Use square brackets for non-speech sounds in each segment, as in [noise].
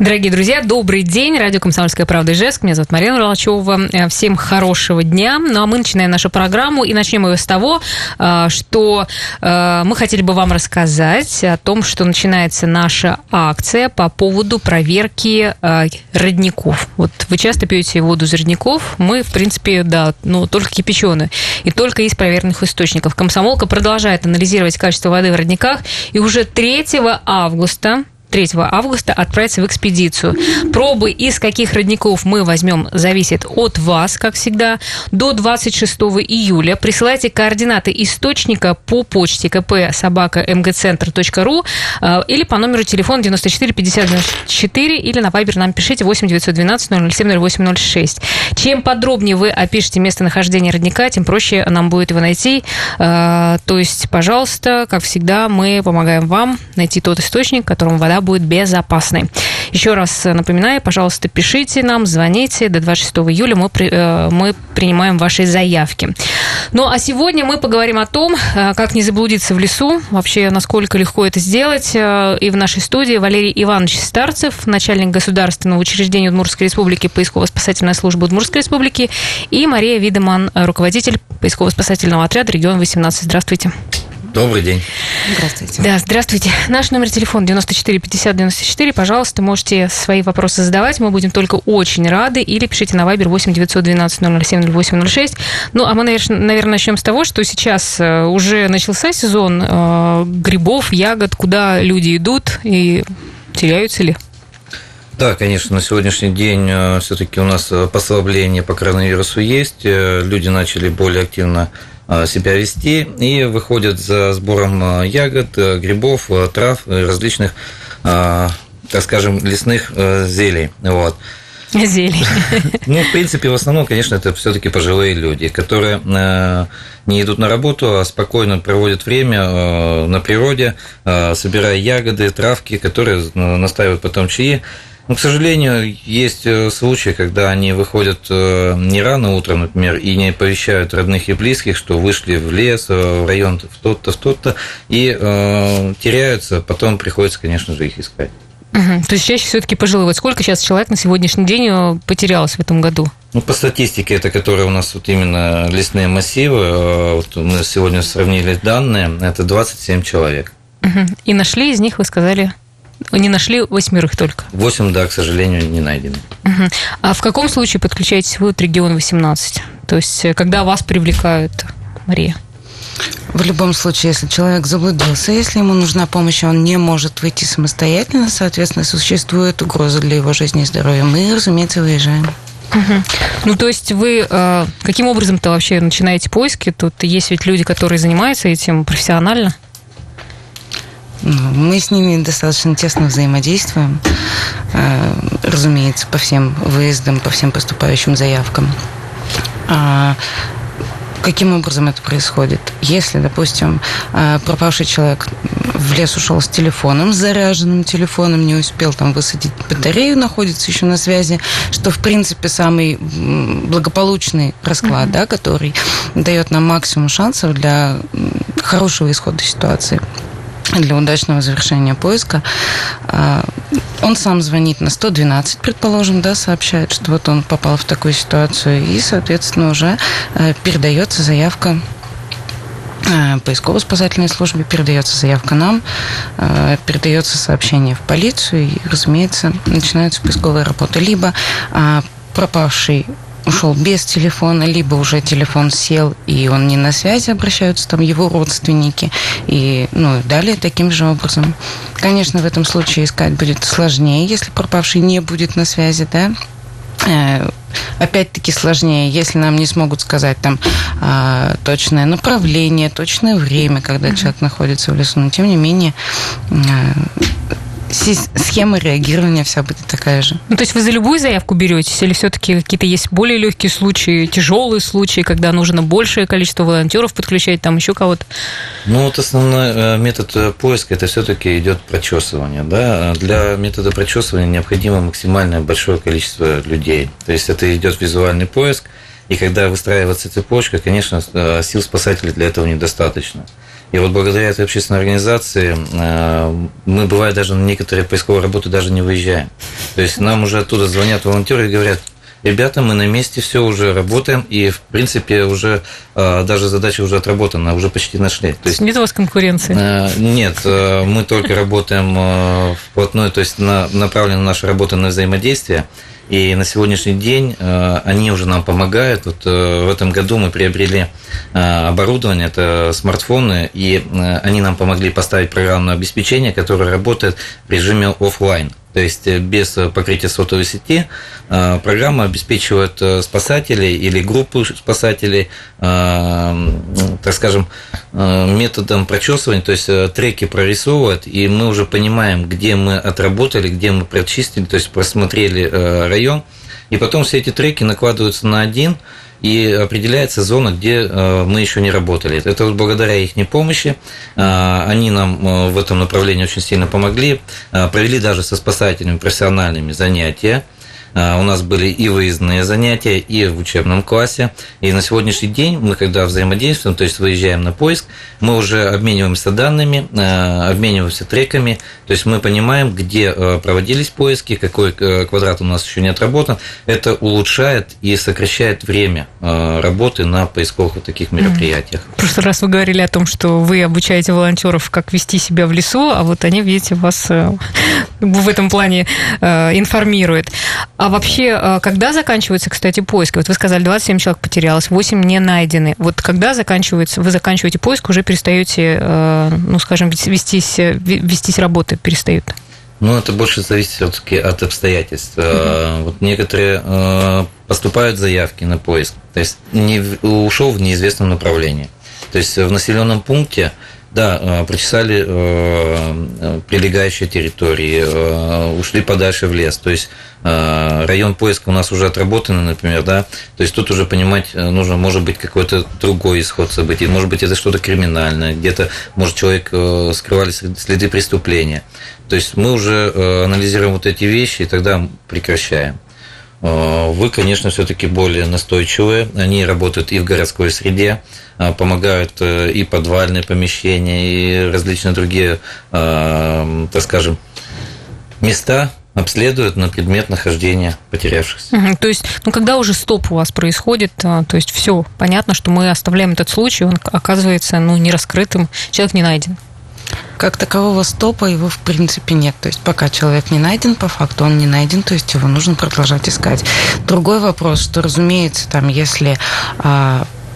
Дорогие друзья, добрый день. Радио «Комсомольская правда» Ижевск. Меня зовут Марина Ролачева. Э, всем хорошего дня. Ну, а мы начинаем нашу программу. И начнем ее с того, э, что э, мы хотели бы вам рассказать о том, что начинается наша акция по поводу проверки родников. Вот вы часто пьете воду из родников. Мы, в принципе, да, ну, только кипяченую. И только из проверенных источников. Комсомолка продолжает анализировать качество воды в родниках. И уже 3 августа 3 августа отправиться в экспедицию. Пробы из каких родников мы возьмем зависит от вас, как всегда. До 26 июля присылайте координаты источника по почте КП собака мгцентр.ру э, или по номеру телефона 94 50 94 или на Вайбер нам пишите 8 912 007 0806. Чем подробнее вы опишете местонахождение родника, тем проще нам будет его найти. Э, то есть, пожалуйста, как всегда, мы помогаем вам найти тот источник, которому вода будет безопасной. Еще раз напоминаю, пожалуйста, пишите нам, звоните. До 26 июля мы, э, мы принимаем ваши заявки. Ну, а сегодня мы поговорим о том, э, как не заблудиться в лесу, вообще, насколько легко это сделать. Э, и в нашей студии Валерий Иванович Старцев, начальник государственного учреждения Удмуртской республики, поисково-спасательная служба Удмуртской республики, и Мария Видеман, руководитель поисково-спасательного отряда «Регион 18». Здравствуйте. Добрый день. Здравствуйте. Да, здравствуйте. Наш номер телефона 94 50 94. Пожалуйста, можете свои вопросы задавать. Мы будем только очень рады. Или пишите на Viber 8 912 007 0806. Ну, а мы, наверное, начнем с того, что сейчас э, уже начался сезон э, грибов, ягод, куда люди идут и теряются ли? Да, конечно, на сегодняшний день э, все-таки у нас послабление по коронавирусу есть. Люди начали более активно себя вести и выходят за сбором э, ягод, э, грибов, трав, различных, так скажем, лесных зелий. Вот. Зелий. [laughs] Ну, в принципе, в основном, конечно, это все-таки пожилые люди, которые не идут на работу, а спокойно проводят время на природе, собирая ягоды, травки, которые настаивают потом чаи. Но, к сожалению, есть э, случаи, когда они выходят э, не рано утром, например, и не оповещают родных и близких, что вышли в лес, э, в район в тот-то, в тот-то, и э, теряются, потом приходится, конечно же, их искать. Угу. То есть чаще все-таки пожилые. Сколько сейчас человек на сегодняшний день потерялось в этом году? Ну, по статистике, это которые у нас вот именно лесные массивы, вот мы сегодня сравнили данные, это 27 человек. Угу. И нашли из них, вы сказали? Не нашли восьмерых только? Восемь, да, к сожалению, не найдены. Угу. А в каком случае подключаетесь вы от региона 18? То есть, э, когда вас привлекают, Мария? В любом случае, если человек заблудился, если ему нужна помощь, он не может выйти самостоятельно, соответственно, существует угроза для его жизни и здоровья, мы, разумеется, выезжаем. Угу. Ну, то есть вы э, каким образом-то вообще начинаете поиски? Тут есть ведь люди, которые занимаются этим профессионально. Мы с ними достаточно тесно взаимодействуем, э, разумеется, по всем выездам, по всем поступающим заявкам. А каким образом это происходит? Если, допустим, э, пропавший человек в лес ушел с телефоном, с заряженным телефоном, не успел там высадить батарею, находится еще на связи, что, в принципе, самый благополучный расклад, mm-hmm. да, который дает нам максимум шансов для хорошего исхода ситуации для удачного завершения поиска. А, он сам звонит на 112, предположим, да, сообщает, что вот он попал в такую ситуацию, и, соответственно, уже э, передается заявка э, поисково-спасательной службе, передается заявка нам, э, передается сообщение в полицию, и, разумеется, начинаются поисковые работы. Либо а, пропавший ушел без телефона, либо уже телефон сел, и он не на связи, обращаются там его родственники, и, ну, далее таким же образом. Конечно, в этом случае искать будет сложнее, если пропавший не будет на связи, да, э, опять-таки сложнее, если нам не смогут сказать там а, точное направление, точное время, когда mm-hmm. человек находится в лесу, но тем не менее а, схема реагирования вся будет такая же. Ну, то есть вы за любую заявку беретесь, или все-таки какие-то есть более легкие случаи, тяжелые случаи, когда нужно большее количество волонтеров подключать, там еще кого-то? Ну, вот основной э, метод э, поиска это все-таки идет прочесывание. Да? Для метода прочесывания необходимо максимальное большое количество людей. То есть это идет визуальный поиск, и когда выстраивается цепочка, конечно, э, сил спасателей для этого недостаточно. И вот благодаря этой общественной организации э, мы, бывает, даже на некоторые поисковые работы даже не выезжаем. То есть нам уже оттуда звонят волонтеры и говорят, ребята, мы на месте, все уже работаем, и, в принципе, уже э, даже задача уже отработана, уже почти нашли. То есть нет у вас конкуренции? Э, нет, э, мы только работаем вплотную, то есть на, направлена наша работа на взаимодействие. И на сегодняшний день э, они уже нам помогают. Вот э, в этом году мы приобрели э, оборудование, это смартфоны, и они нам помогли поставить программное обеспечение, которое работает в режиме офлайн. То есть э, без э, покрытия сотовой сети э, программа обеспечивает спасателей или группу спасателей, так скажем, методом прочесывания, то есть треки прорисовывает, и мы уже понимаем, где мы отработали, где мы прочистили, то есть просмотрели район, и потом все эти треки накладываются на один, и определяется зона, где э, мы еще не работали. Это вот благодаря их помощи. Э, они нам э, в этом направлении очень сильно помогли. Провели даже со спасателями профессиональными занятия. А, у нас были и выездные занятия, и в учебном классе. И на сегодняшний день мы, когда взаимодействуем, то есть выезжаем на поиск, мы уже обмениваемся данными, а, обмениваемся треками, то есть мы понимаем, где а, проводились поиски, какой квадрат у нас еще не отработан. Это улучшает и сокращает время работы на поисковых вот таких мероприятиях. В прошлый раз вы говорили о том, что вы обучаете волонтеров, как вести себя в лесу, а вот они, видите, вас э, в этом плане э, информируют. А вообще, э, когда заканчивается, кстати, поиск? Вот вы сказали, 27 человек потерялось, 8 не найдены. Вот когда заканчивается, вы заканчиваете поиск, уже перестаете, э, ну, скажем, вестись, вестись работы перестают? Ну, это больше зависит все-таки от обстоятельств. Угу. Вот некоторые поступают заявки на поиск, то есть не ушел в неизвестном направлении. То есть в населенном пункте да, э, прочесали э, прилегающие территории, э, ушли подальше в лес. То есть район поиска у нас уже отработан, например, да. То есть тут уже понимать нужно, может быть, какой-то другой исход событий, может быть, это что-то криминальное, где-то, может, человек скрывали следы преступления. То есть мы уже анализируем вот эти вещи и тогда прекращаем. Вы, конечно, все-таки более настойчивые. Они работают и в городской среде, а, помогают э, и подвальные помещения, и различные другие, а, так скажем, места, обследуют на предмет нахождения потерявшихся. Угу, то есть, ну, когда уже стоп у вас происходит, а, то есть все понятно, что мы оставляем этот случай, он оказывается ну, не раскрытым, человек не найден. Как такового стопа его в принципе нет. То есть пока человек не найден, по факту он не найден, то есть его нужно продолжать искать. Другой вопрос, что, разумеется, там, если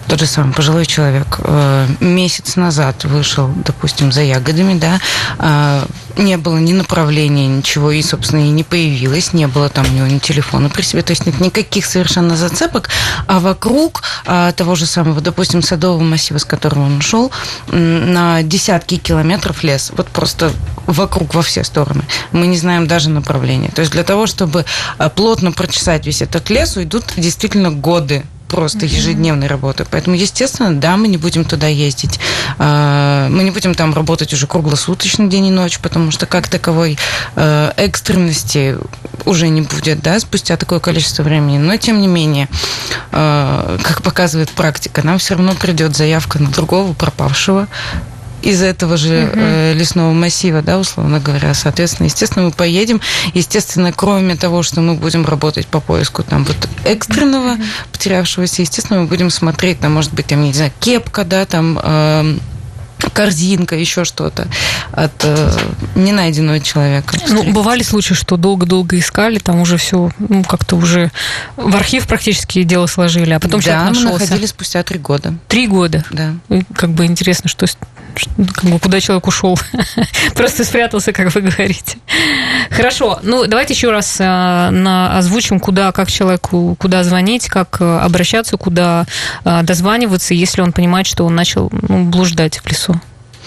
тот же самый пожилой человек э, месяц назад вышел, допустим, за ягодами, да, э, не было ни направления, ничего, и, собственно, и не появилось, не было там у него ни телефона при себе, то есть нет никаких совершенно зацепок, а вокруг а, того же самого, допустим, садового массива, с которого он ушел, на десятки километров лес, вот просто вокруг во все стороны. Мы не знаем даже направления. То есть для того, чтобы плотно прочесать весь этот лес, уйдут действительно годы просто ежедневной работы. Поэтому, естественно, да, мы не будем туда ездить. А, мы не будем там работать уже круглосуточно день и ночь, потому что как таковой э, экстренности уже не будет, да, спустя такое количество времени. Но, тем не менее, э, как показывает практика, нам все равно придет заявка на другого пропавшего, из этого же угу. э, лесного массива, да, условно говоря. Соответственно, естественно, мы поедем. Естественно, кроме того, что мы будем работать по поиску там вот экстренного угу. потерявшегося, естественно, мы будем смотреть, там, может быть, там, не знаю, кепка, да, там... Э, корзинка, еще что-то от э, ненайденного человека. Ну, бывали случаи, что долго-долго искали, там уже все, ну, как-то уже в архив практически дело сложили, а потом да, человек нашелся. мы находили спустя три года. Три года? Да. как бы интересно, что, как бы, куда человек ушел. [laughs] Просто спрятался, как вы говорите. Хорошо, ну, давайте еще раз э, на, озвучим, куда, как человеку, куда звонить, как э, обращаться, куда э, дозваниваться, если он понимает, что он начал ну, блуждать в лесу.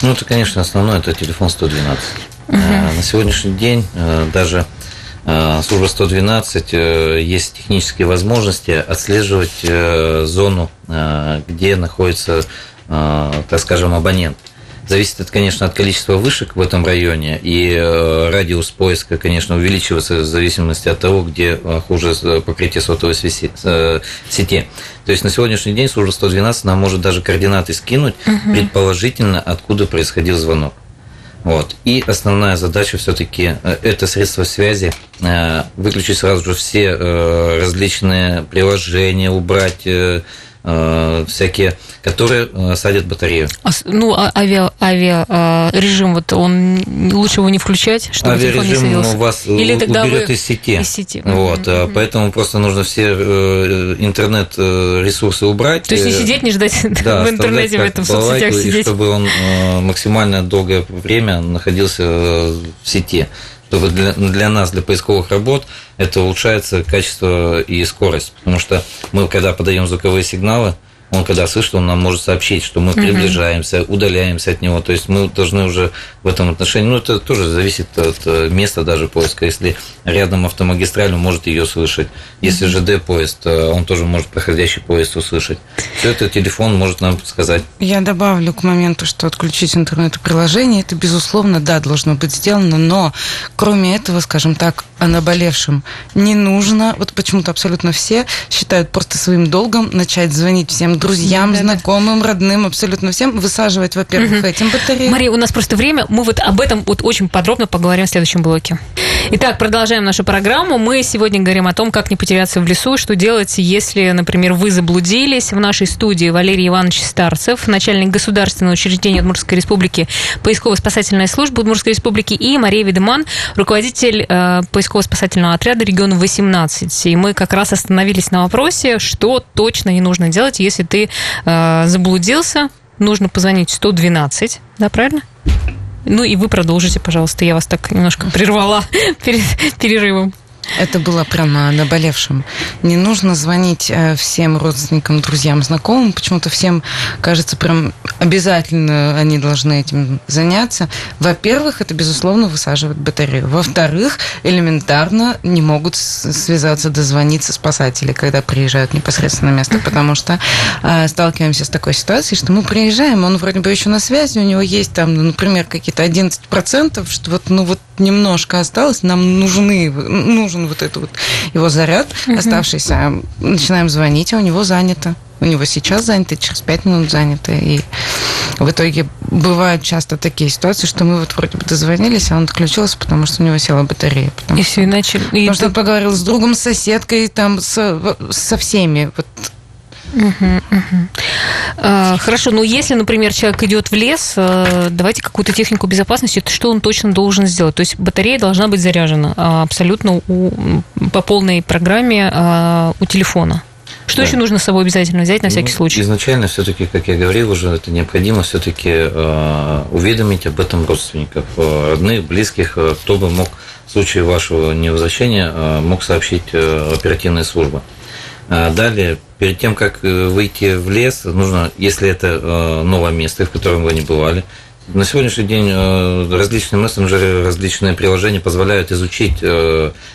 Ну, это, конечно, основное, это телефон 112. Угу. На сегодняшний день даже служба 112 есть технические возможности отслеживать зону, где находится, так скажем, абонент. Зависит, это, конечно, от количества вышек в этом районе, и радиус поиска, конечно, увеличивается в зависимости от того, где хуже покрытие сотовой сети. То есть на сегодняшний день служба 112 нам может даже координаты скинуть, угу. предположительно, откуда происходил звонок. Вот. И основная задача все-таки это средство связи. Выключить сразу же все различные приложения, убрать Э, всякие, которые э, садят батарею. А, ну, а авиа, авиа а, режим, вот он лучше его не включать, чтобы Авиарежим телефон не садился? у вас Или тогда уберет из сети. Из сети. Вот, mm-hmm. поэтому просто нужно все интернет-ресурсы убрать. То есть не сидеть, не ждать [laughs] да, в интернете, в этом в соцсетях сидеть. И чтобы он максимально долгое время находился в сети чтобы для, для нас, для поисковых работ, это улучшается качество и скорость. Потому что мы, когда подаем звуковые сигналы, он когда слышит, он нам может сообщить, что мы приближаемся, удаляемся от него. То есть мы должны уже в этом отношении, ну это тоже зависит от э, места даже поиска. Если рядом автомагистраль, он может ее слышать. Если ЖД поезд, э, он тоже может проходящий поезд услышать. Все это телефон может нам сказать. Я добавлю к моменту, что отключить интернет-приложение, это безусловно, да, должно быть сделано, но кроме этого, скажем так, о наболевшем не нужно, вот почему-то абсолютно все считают просто своим долгом начать звонить всем друзьям, да, знакомым, да. родным, абсолютно всем, высаживать, во-первых, угу. этим батареи. Мария, у нас просто время, мы вот об этом вот очень подробно поговорим в следующем блоке. Итак, продолжаем нашу программу. Мы сегодня говорим о том, как не потеряться в лесу, что делать, если, например, вы заблудились. В нашей студии Валерий Иванович Старцев, начальник государственного учреждения Удмуртской республики, поисково-спасательная служба Удмуртской республики, и Мария Видеман, руководитель э, поисково-спасательного отряда региона 18. И мы как раз остановились на вопросе, что точно не нужно делать, если ты э, заблудился, нужно позвонить 112, да, правильно? Ну и вы продолжите, пожалуйста. Я вас так немножко прервала [laughs] перед перерывом. Это было прямо наболевшим. Не нужно звонить э, всем родственникам, друзьям, знакомым. Почему-то всем кажется, прям обязательно они должны этим заняться. Во-первых, это, безусловно, высаживает батарею. Во-вторых, элементарно не могут связаться, дозвониться спасатели, когда приезжают непосредственно на место, потому что э, сталкиваемся с такой ситуацией, что мы приезжаем, он вроде бы еще на связи, у него есть там, например, какие-то 11%, что вот, ну вот немножко осталось, нам нужны, нужен вот этот вот его заряд угу. оставшийся. Начинаем звонить, а у него занято. У него сейчас занято, через пять минут занято. И в итоге бывают часто такие ситуации, что мы вот вроде бы дозвонились, а он отключился, потому что у него села батарея. И все, иначе... Потому и что он поговорил с другом, с соседкой, там, с, со всеми. Вот Хорошо, но если, например, человек идет в лес, э, давайте какую-то технику безопасности, что он точно должен сделать? То есть батарея должна быть заряжена а, абсолютно у, по полной программе а, у телефона. Что да. еще нужно с собой обязательно взять на всякий ну, случай? Изначально все-таки, как я говорил уже, это необходимо все-таки э, уведомить об этом родственников, э, родных, близких, э, кто бы мог в случае вашего невозвращения э, мог сообщить э, оперативная служба. А далее, перед тем, как э, выйти в лес, нужно, если это э, новое место, в котором вы не бывали, на сегодняшний день э, различные мессенджеры, различные приложения позволяют изучить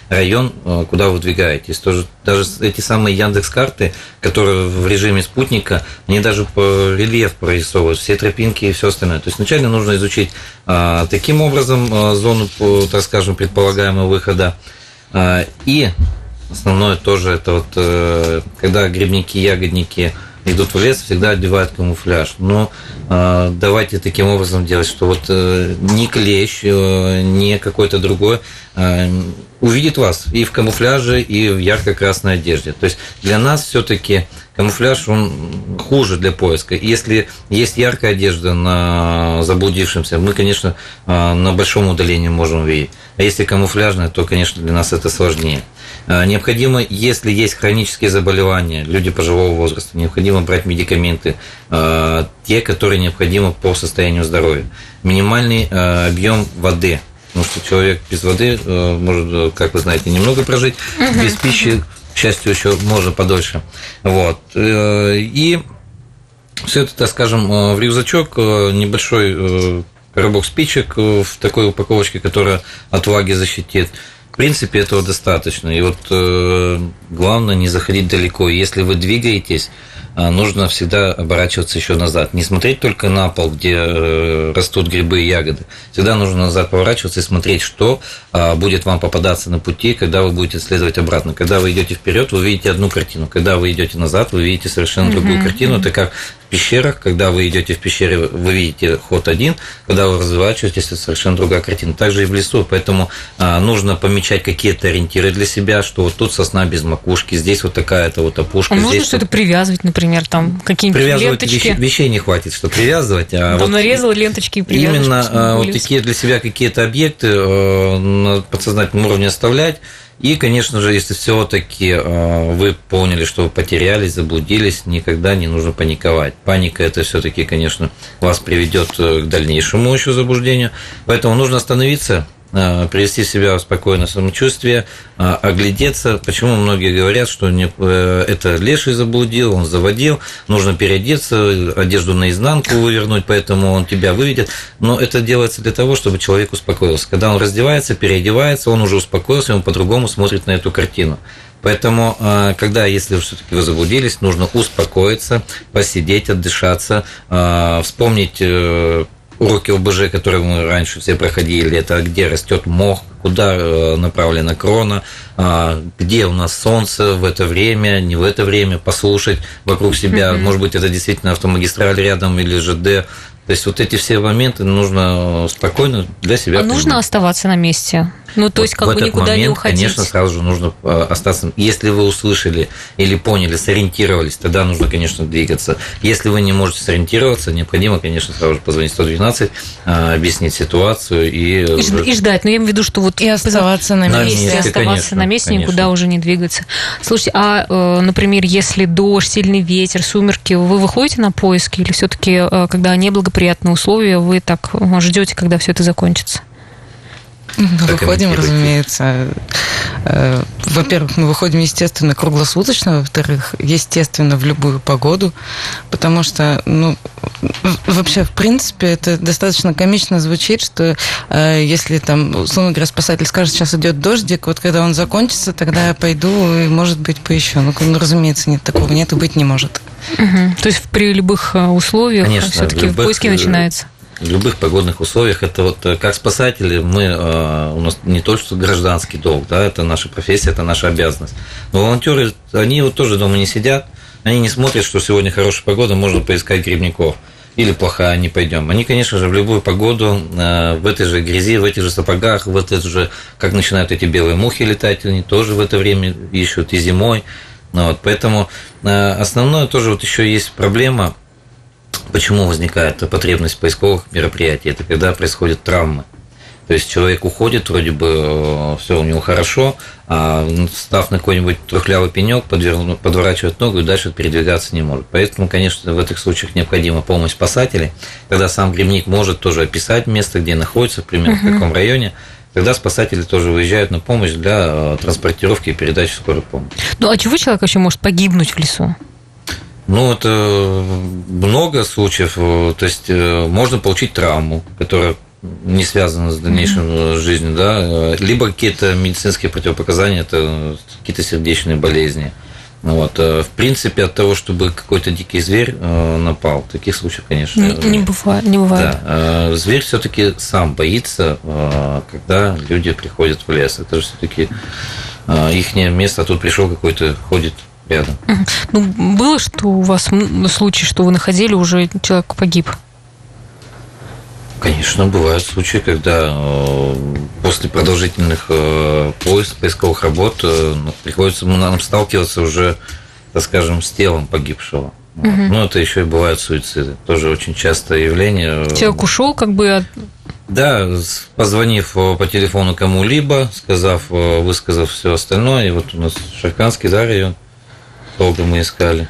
район, куда вы двигаетесь. Тоже, даже эти самые Яндекс карты, которые в режиме спутника, они даже по рельеф прорисовывают, все тропинки и все остальное. То есть вначале нужно изучить таким образом зону, так скажем, предполагаемого выхода. И Основное тоже это вот, э, когда грибники, ягодники идут в лес, всегда одевают камуфляж. Но э, давайте таким образом делать, что вот э, не клещ, э, не какой-то другой э, увидит вас и в камуфляже, и в ярко-красной одежде. То есть для нас все-таки камуфляж, он хуже для поиска. Если есть яркая одежда на заблудившемся, мы, конечно, на большом удалении можем увидеть. А если камуфляжная, то, конечно, для нас это сложнее. Э, необходимо, если есть хронические заболевания, люди пожилого возраста, необходимо брать медикаменты, э, те, которые необходимы по состоянию здоровья. Минимальный э, объем воды, потому что человек без воды может, как вы знаете, немного прожить, без пищи, к счастью, еще можно подольше. Вот. И все это, так скажем, в рюкзачок, небольшой коробок спичек в такой упаковочке, которая от влаги защитит, в принципе, этого достаточно. И вот э, главное не заходить далеко. Если вы двигаетесь, э, нужно всегда оборачиваться еще назад. Не смотреть только на пол, где э, растут грибы и ягоды. Всегда нужно назад поворачиваться и смотреть, что будет вам попадаться на пути, когда вы будете следовать обратно. Когда вы идете вперед, вы видите одну картину. Когда вы идете назад, вы видите совершенно другую картину. Это как пещерах, когда вы идете в пещере, вы видите ход один, когда вы разворачиваетесь, это совершенно другая картина. Также и в лесу, поэтому а, нужно помечать какие-то ориентиры для себя, что вот тут сосна без макушки, здесь вот такая-то вот опушка. А можно здесь что-то привязывать, например, там какие-нибудь Привязывать ленточки? вещей, вещей не хватит, что привязывать. А Там вот нарезал ленточки и привязываешь. Именно чтобы а, вот такие для себя какие-то объекты э, на подсознательном уровне оставлять. И, конечно же, если все-таки вы поняли, что вы потерялись, заблудились, никогда не нужно паниковать. Паника это все-таки, конечно, вас приведет э, к дальнейшему еще заблуждению. Поэтому нужно остановиться, э, привести себя в спокойное самочувствие, э, оглядеться. Почему многие говорят, что не, это леший заблудил, он заводил, нужно переодеться, одежду наизнанку вывернуть, поэтому он тебя выведет. Но это делается для того, чтобы человек успокоился. Когда он раздевается, переодевается, он уже успокоился, он по-другому смотрит на эту картину. Поэтому, когда, если все-таки вы заблудились, нужно успокоиться, посидеть, отдышаться, вспомнить уроки ОБЖ, которые мы раньше все проходили, это где растет мох, куда э, направлена крона, где у нас солнце в это время, не в это время, послушать вокруг себя. Может быть, это действительно автомагистраль рядом или ЖД. То есть вот эти все моменты нужно спокойно для себя. А нужно оставаться на месте? Ну, то Вот есть, как бы никуда момент, не уходить. Конечно, сразу же нужно э, остаться. Если вы услышали или поняли, сориентировались, тогда нужно, конечно, двигаться. Если вы не можете сориентироваться, необходимо, конечно, сразу же позвонить 112, э, объяснить ситуацию и... И, уже- и ждать. Но я имею в виду, что вот И оставаться на На месте. месте, оставаться конечно, на месте, конечно. никуда уже не двигаться. Слушайте, а, э, например, если дождь, сильный ветер, сумерки, вы выходите на поиски или все-таки, когда неблагоприятные условия, вы так э, ждете, когда все это закончится? Ну, Выходим, разумеется. Э, Во-первых, мы выходим, естественно, круглосуточно. Во-вторых, естественно, в любую погоду. Потому что, ну, вообще, в принципе, это достаточно комично звучит, что э, если там, условно говоря, спасатель скажет, сейчас идет дождик, вот когда он закончится, тогда я пойду и, может быть, поищу. Ну, ну, разумеется, нет, такого нет и быть не может. Мгм. То есть при любых э, условиях все-таки поиски э, начинаются? в любых погодных условиях. Это вот э, как спасатели, мы, э, у нас не то, что гражданский долг, да, это наша профессия, это наша обязанность. Но волонтеры, они вот тоже дома не сидят, они не смотрят, что сегодня хорошая погода, можно поискать грибников. Или плохая, не пойдем. Они, конечно же, в любую погоду, э, в этой же грязи, в этих же сапогах, в это же, как начинают эти белые мухи летать, они тоже в это время ищут и зимой. Ну, вот, поэтому э, основное тоже вот еще есть проблема, Почему возникает потребность поисковых мероприятий? Это когда происходят травмы. То есть человек уходит, вроде бы все у него хорошо, а став на какой-нибудь трухлявый пенек, подверну- подворачивает ногу и дальше передвигаться не может. Поэтому, конечно, в этих случаях необходима помощь спасателей. Когда сам грибник может тоже описать место, где находится, примерно в каком районе, тогда спасатели тоже выезжают на помощь для э, транспортировки и передачи скорой помощи. Ну, а чего человек вообще может погибнуть в лесу? Ну, это много случаев. э, То есть э, можно получить травму, которая не связана с дальнейшей э, жизнью, да, э, либо какие-то медицинские противопоказания, это какие-то сердечные болезни. Ну Вот. э, В принципе, от того, чтобы какой-то дикий зверь э, напал, таких случаев, конечно, Не, не бывает. Не бывает. да, э, зверь все-таки сам боится, когда люди приходят в лес. Это же все-таки их место, а тут пришел какой-то, ходит рядом. Ну, было, что у вас случай, что вы находили, уже человек погиб? Конечно, бывают случаи, когда э, после продолжительных э, поиск, поисковых работ э, ну, приходится нам сталкиваться уже, так скажем, с телом погибшего. Вот. Ну, это еще и бывают суициды. Тоже очень частое явление. Человек ушел, как бы от- Да, позвонив по телефону кому-либо, сказав, высказав все остальное, и вот у нас Шарканский, да, район, долго мы искали.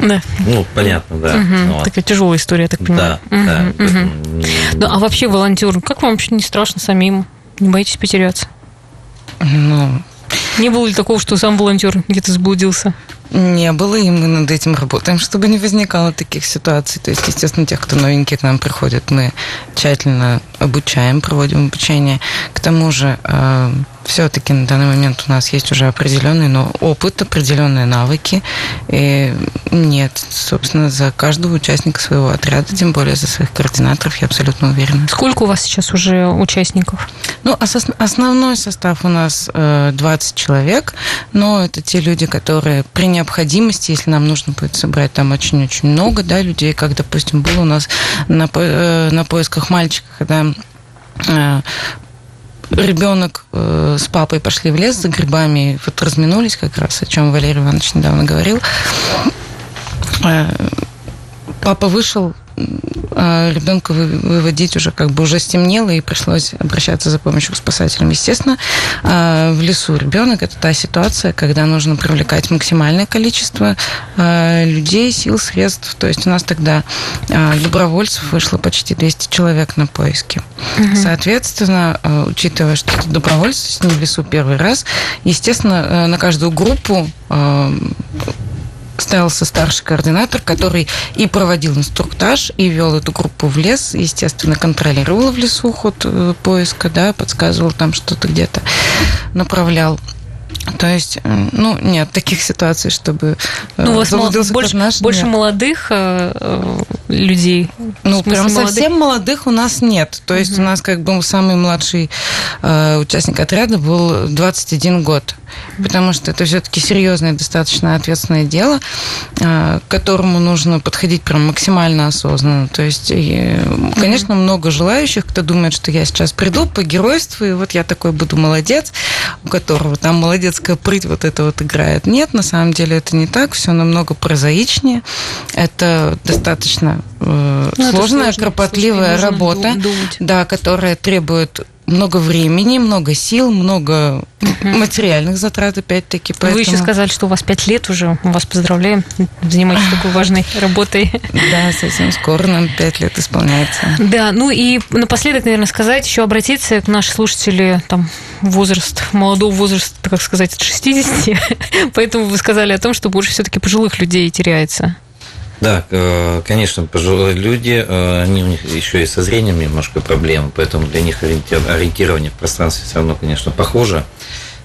Да. Ну, понятно, да. Мгм. Вот. Такая тяжелая история, я так понимаю. Да, да. Мгм, мгм. поэтому, Ну, а вообще волонтер, как вам вообще не страшно самим? Не боитесь потеряться? Ну, Не было ли такого, что сам волонтер где-то заблудился? Не было, и мы над этим работаем, чтобы не возникало таких ситуаций. То есть, естественно, тех, кто новенькие к нам приходят, мы тщательно обучаем, проводим обучение. К тому же, э, все-таки на данный момент у нас есть уже определенный но опыт, определенные навыки. И нет, собственно, за каждого участника своего отряда, тем более за своих координаторов, я абсолютно уверена. Сколько у вас сейчас уже участников? Ну, основной состав у нас 20 э, человек, но это те люди, которые при необходимости, если нам нужно будет собрать там очень-очень много да, людей, как, допустим, было у нас на, э, на поисках мальчика, когда э, ребенок э, с папой пошли в лес за грибами, вот разминулись как раз, о чем Валерий Иванович недавно говорил. Э, папа вышел, а ребенка выводить уже как бы уже стемнело, и пришлось обращаться за помощью к спасателям. Естественно, а, в лесу ребенок – это та ситуация, когда нужно привлекать максимальное количество людей, сил, средств. То есть у нас тогда добровольцев вышло почти 200 человек на поиски. Угу. Соответственно, учитывая, что это добровольцы с ним в лесу первый раз, естественно, на каждую группу ставился старший координатор, который и проводил инструктаж, и вел эту группу в лес, естественно, контролировал в лесу ход э, поиска, да, подсказывал там что-то где-то, направлял. То есть, э, ну, нет таких ситуаций, чтобы э, ну, у вас мол... больше, наш, больше молодых э, людей. Ну, прям молодых? совсем молодых у нас нет. То есть угу. у нас как бы самый младший э, участник отряда был 21 год потому что это все-таки серьезное, достаточно ответственное дело, а, к которому нужно подходить прям максимально осознанно. То есть, конечно, много желающих, кто думает, что я сейчас приду, по геройству и вот я такой буду молодец, у которого там молодецкая прыть вот это вот играет. Нет, на самом деле это не так, все намного прозаичнее. Это достаточно э, ну, сложная, сложно, кропотливая работа, думать. да, которая требует много времени, много сил, много угу. материальных затрат, опять-таки. Поэтому... Вы еще сказали, что у вас пять лет уже. Мы вас поздравляем. Занимаетесь [laughs] такой важной работой. Да, совсем скоро нам пять лет исполняется. Да, ну и напоследок, наверное, сказать, еще обратиться к нашим слушателям, там, возраст, молодого возраста, как сказать, от 60. [laughs] Поэтому вы сказали о том, что больше все-таки пожилых людей теряется. Да, э, конечно, пожилые люди, э, они у них еще и со зрением немножко проблемы, поэтому для них ориентирование в пространстве все равно, конечно, похоже.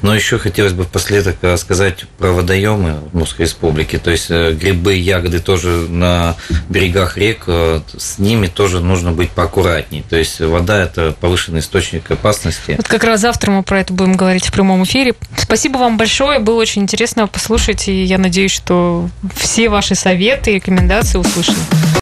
Но еще хотелось бы впоследок сказать про водоемы в Московской республике. То есть э, грибы, ягоды тоже на берегах рек, э, с ними тоже нужно быть поаккуратней. То есть вода – это повышенный источник опасности. Вот как раз завтра мы про это будем говорить в прямом эфире. Спасибо вам большое, было очень интересно послушать, и я надеюсь, что все ваши советы и рекомендации услышаны.